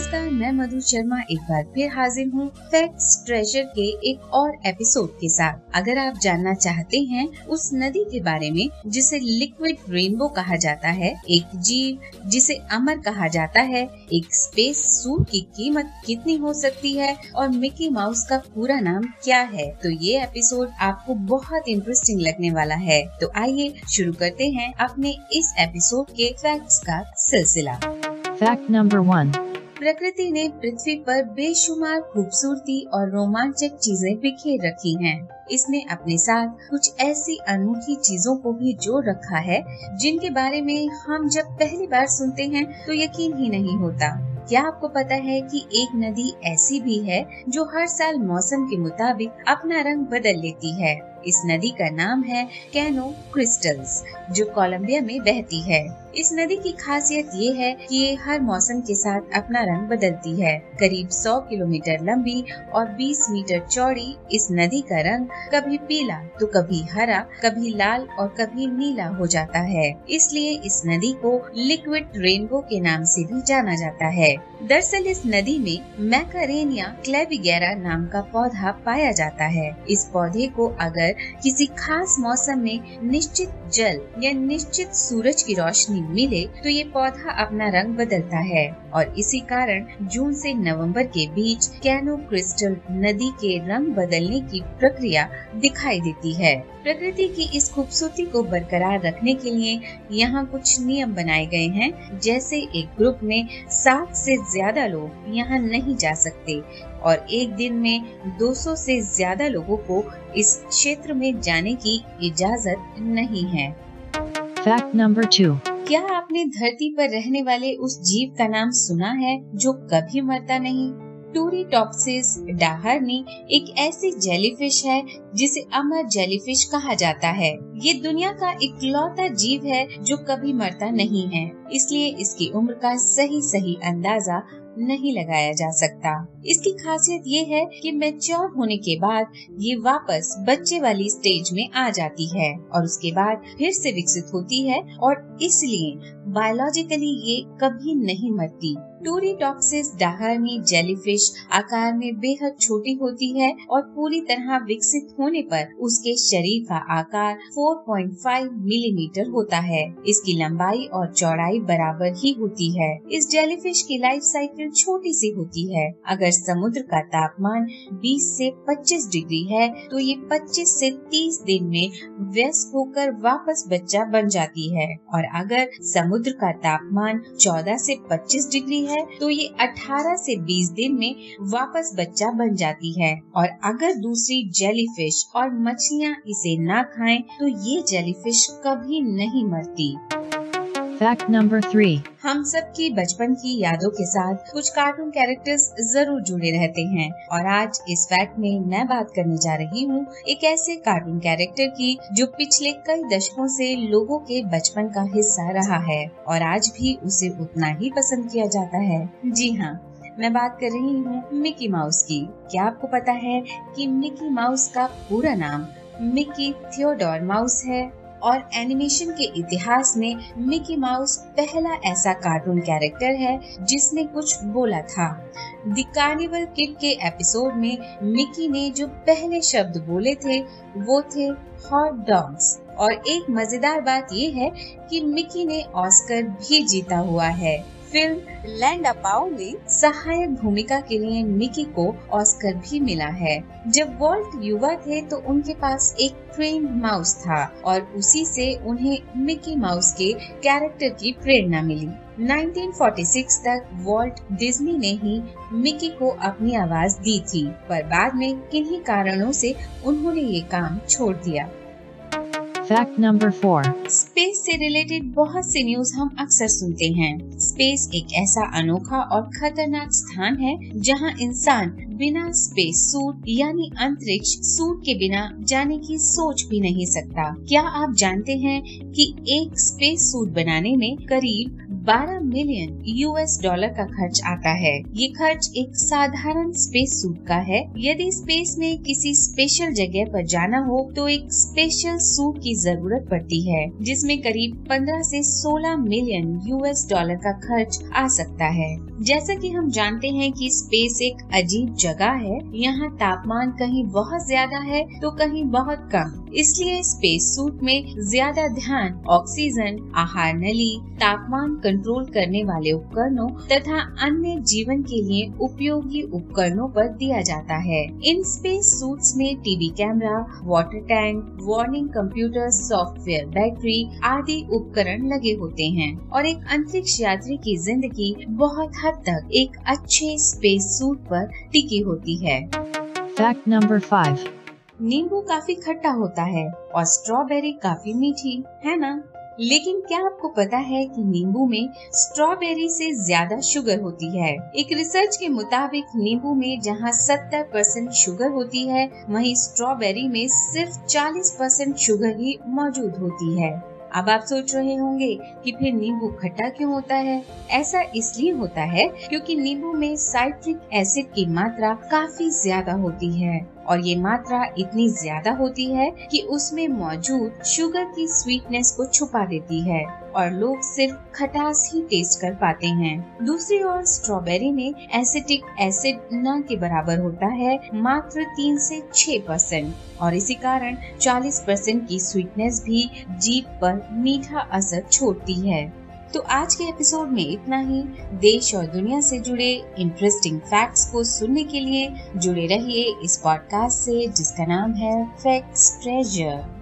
नमस्कार मैं मधु शर्मा एक बार फिर हाजिर हूँ फैक्ट्स ट्रेजर के एक और एपिसोड के साथ अगर आप जानना चाहते हैं उस नदी के बारे में, जिसे लिक्विड रेनबो कहा जाता है, एक जीव, जिसे अमर कहा जाता है, एक स्पेस सूट की कीमत कितनी हो सकती है और मिकी माउस का पूरा नाम क्या है तो ये एपिसोड आपको बहुत इंटरेस्टिंग लगने वाला है तो आइए शुरू करते हैं अपने इस एपिसोड के फैक्ट्स का सिलसिला Fact number one. प्रकृति ने पृथ्वी पर बेशुमार खूबसूरती और रोमांचक चीज़ें बिखेर रखी हैं। इसने अपने साथ कुछ ऐसी अनूठी चीज़ों को भी जोड़ रखा है, जिनके बारे में हम जब पहली बार सुनते हैं तो यकीन ही नहीं होता क्या आपको पता है कि एक नदी ऐसी भी है, जो हर साल मौसम के मुताबिक अपना रंग बदल लेती है इस नदी का नाम है कैनो क्रिस्टल्स, जो कोलंबिया में बहती है। इस नदी की खासियत ये है कि ये हर मौसम के साथ अपना रंग बदलती है। करीब 100 किलोमीटर लंबी और 20 मीटर चौड़ी इस नदी का रंग कभी पीला तो कभी हरा, कभी लाल और कभी नीला हो जाता है। इसलिए इस नदी को लिक्विड रेनबो के नाम से भी जाना जाता है। दरअसल इस नदी में मैकारेनिया क्लेविगेरा नाम का पौधा पाया जाता है। इस पौधे को अगर किसी खास मौसम में निश्चित जल या निश्चित सूरज की रोशनी मिले तो ये पौधा अपना रंग बदलता है। और इसी कारण जून से नवंबर के बीच कैनो क्रिस्टल नदी के रंग बदलने की प्रक्रिया दिखाई देती है प्रकृति की इस खूबसूरती को बरकरार रखने के लिए यहाँ कुछ नियम बनाए गए हैं, जैसे एक ग्रुप में सात से ज़्यादा लोग यहाँ नहीं जा सकते और एक दिन में 200 से ज़्यादा लोगों को इस क्षेत्र में जाने की इजाज़त नहीं है फैक्ट नंबर two. क्या आपने धरती पर रहने वाले उस जीव का नाम सुना है जो कभी मरता नहीं? टूरी टूरीटॉप्सिस डाहरनी एक ऐसी जेलीफिश है जिसे अमर जेलीफिश कहा जाता है। ये दुनिया का इकलौता जीव है जो कभी मरता नहीं है, इसलिए इसकी उम्र का सही सही अंदाज़ा नहीं लगाया जा सकता। इसकी खासियत ये है कि मैच्योर होने के बाद ये वापस बच्चे वाली स्टेज में आ जाती है और उसके बाद फिर से विकसित होती है और इसलिए बायोलॉजिकली ये कभी नहीं मरती। टूरीटॉक्सिस डाहरनी जेलीफिश आकार में बेहद छोटी होती है और पूरी तरह विकसित होने पर उसके शरीर का आकार 4.5 मिलीमीटर mm होता है। इसकी लंबाई और चौड़ाई बराबर ही होती है। इस जेलीफिश की लाइफ साइकिल छोटी सी होती है। अगर समुद्र का तापमान 20 से 25 डिग्री है तो ये 25 से 30 दिन में व्यस्त होकर वापस बच्चा बन जाती है। और अगर समुद्र का तापमान 14 से 25 डिग्री है तो ये 18 से 20 दिन में वापस बच्चा बन जाती है। और अगर दूसरी जेलीफिश और मछलियाँ इसे ना खाएँ तो ये जेलीफिश कभी नहीं मरती। Fact नंबर थ्री हम सब की बचपन की यादों के साथ कुछ कार्टून कैरेक्टर्स ज़रूर जुड़े रहते हैं। और आज इस फैक्ट में मैं बात करने जा रही हूँ एक ऐसे कार्टून कैरेक्टर की जो पिछले कई दशकों से लोगों के बचपन का हिस्सा रहा है। और आज भी उसे उतना ही पसंद किया जाता है। जी हाँ मैं बात कर रही हूँ मिकी माउस की। क्या आपको पता है कि मिकी माउस का पूरा नाम मिकी थियोडोर माउस है? और एनिमेशन के इतिहास में मिकी माउस पहला ऐसा कार्टून कैरेक्टर है जिसने कुछ बोला था। द कार्निवल किड के एपिसोड में मिकी ने जो पहले शब्द बोले थे, वो थे हॉट डॉग्स और एक मज़ेदार बात ये है कि मिकी ने ऑस्कर भी जीता हुआ है। फ़िल्म लैंड अपाओ में सहायक भूमिका के लिए मिकी को ऑस्कर भी मिला है। जब वॉल्ट युवा थे तो उनके पास एक ट्रेन माउस था और उसी से उन्हें मिकी माउस के कैरेक्टर की प्रेरणा मिली। 1946 तक वॉल्ट डिज्नी ने ही मिकी को अपनी आवाज़ दी थी, पर बाद में किन्हीं कारणों से उन्होंने ये काम छोड़ दिया। Fact नंबर फोर स्पेस से रिलेटेड बहुत सी न्यूज़ हम अक्सर सुनते हैं। स्पेस एक ऐसा अनोखा और खतरनाक स्थान है, जहाँ इंसान बिना स्पेस सूट यानी अंतरिक्ष सूट के बिना जाने की सोच भी नहीं सकता। क्या आप जानते हैं कि एक स्पेस सूट बनाने में करीब 12 मिलियन यूएस डॉलर का खर्च आता है। ये खर्च एक साधारण स्पेस सूट का है। यदि स्पेस में किसी स्पेशल जगह पर जाना हो तो एक स्पेशल सूट की ज़रूरत पड़ती है, जिसमें करीब 15 से 16 मिलियन यूएस डॉलर का खर्च आ सकता है। जैसा कि हम जानते हैं कि स्पेस एक अजीब जगह है। यहाँ तापमान कहीं बहुत ज़्यादा है तो कहीं बहुत कम। इसलिए स्पेस सूट में ज़्यादा ध्यान ऑक्सीजन आहार नली, तापमान कंट्रोल करने वाले उपकरणों तथा अन्य जीवन के लिए उपयोगी उपकरणों पर दिया जाता है। इन स्पेस सूट्स में TV camera water tank warning computer software battery आदि उपकरण लगे होते हैं। और एक अंतरिक्ष यात्री की ज़िंदगी बहुत हद तक एक अच्छे स्पेस सूट पर टिकी होती है। Fact number 5. नींबू काफ़ी खट्टा होता है और स्ट्रॉबेरी काफ़ी मीठी है ना? लेकिन क्या आपको पता है कि नींबू में स्ट्रॉबेरी से ज़्यादा शुगर होती है? एक रिसर्च के मुताबिक, नींबू में जहाँ 70 परसेंट शुगर होती है, वहीं स्ट्रॉबेरी में सिर्फ़ 40 परसेंट शुगर ही मौजूद होती है। अब आप सोच रहे होंगे कि फिर नींबू खट्टा क्यों होता है? ऐसा इसलिए होता है क्योंकि नींबू में साइट्रिक एसिड की मात्रा काफ़ी ज़्यादा होती है। और ये मात्रा इतनी ज़्यादा होती है कि उसमें मौजूद शुगर की स्वीटनेस को छुपा देती है और लोग सिर्फ़ खटास ही टेस्ट कर पाते हैं। दूसरी ओर स्ट्रॉबेरी में एसिटिक एसिड न के बराबर होता है मात्र तीन से छह परसेंट और इसी कारण 40 परसेंट की स्वीटनेस भी जीप पर मीठा असर छोड़ती है। तो आज के एपिसोड में इतना ही। देश और दुनिया से जुड़े इंटरेस्टिंग फैक्ट्स को सुनने के लिए जुड़े रहिए इस पॉडकास्ट से, जिसका नाम है फैक्ट्स ट्रेजर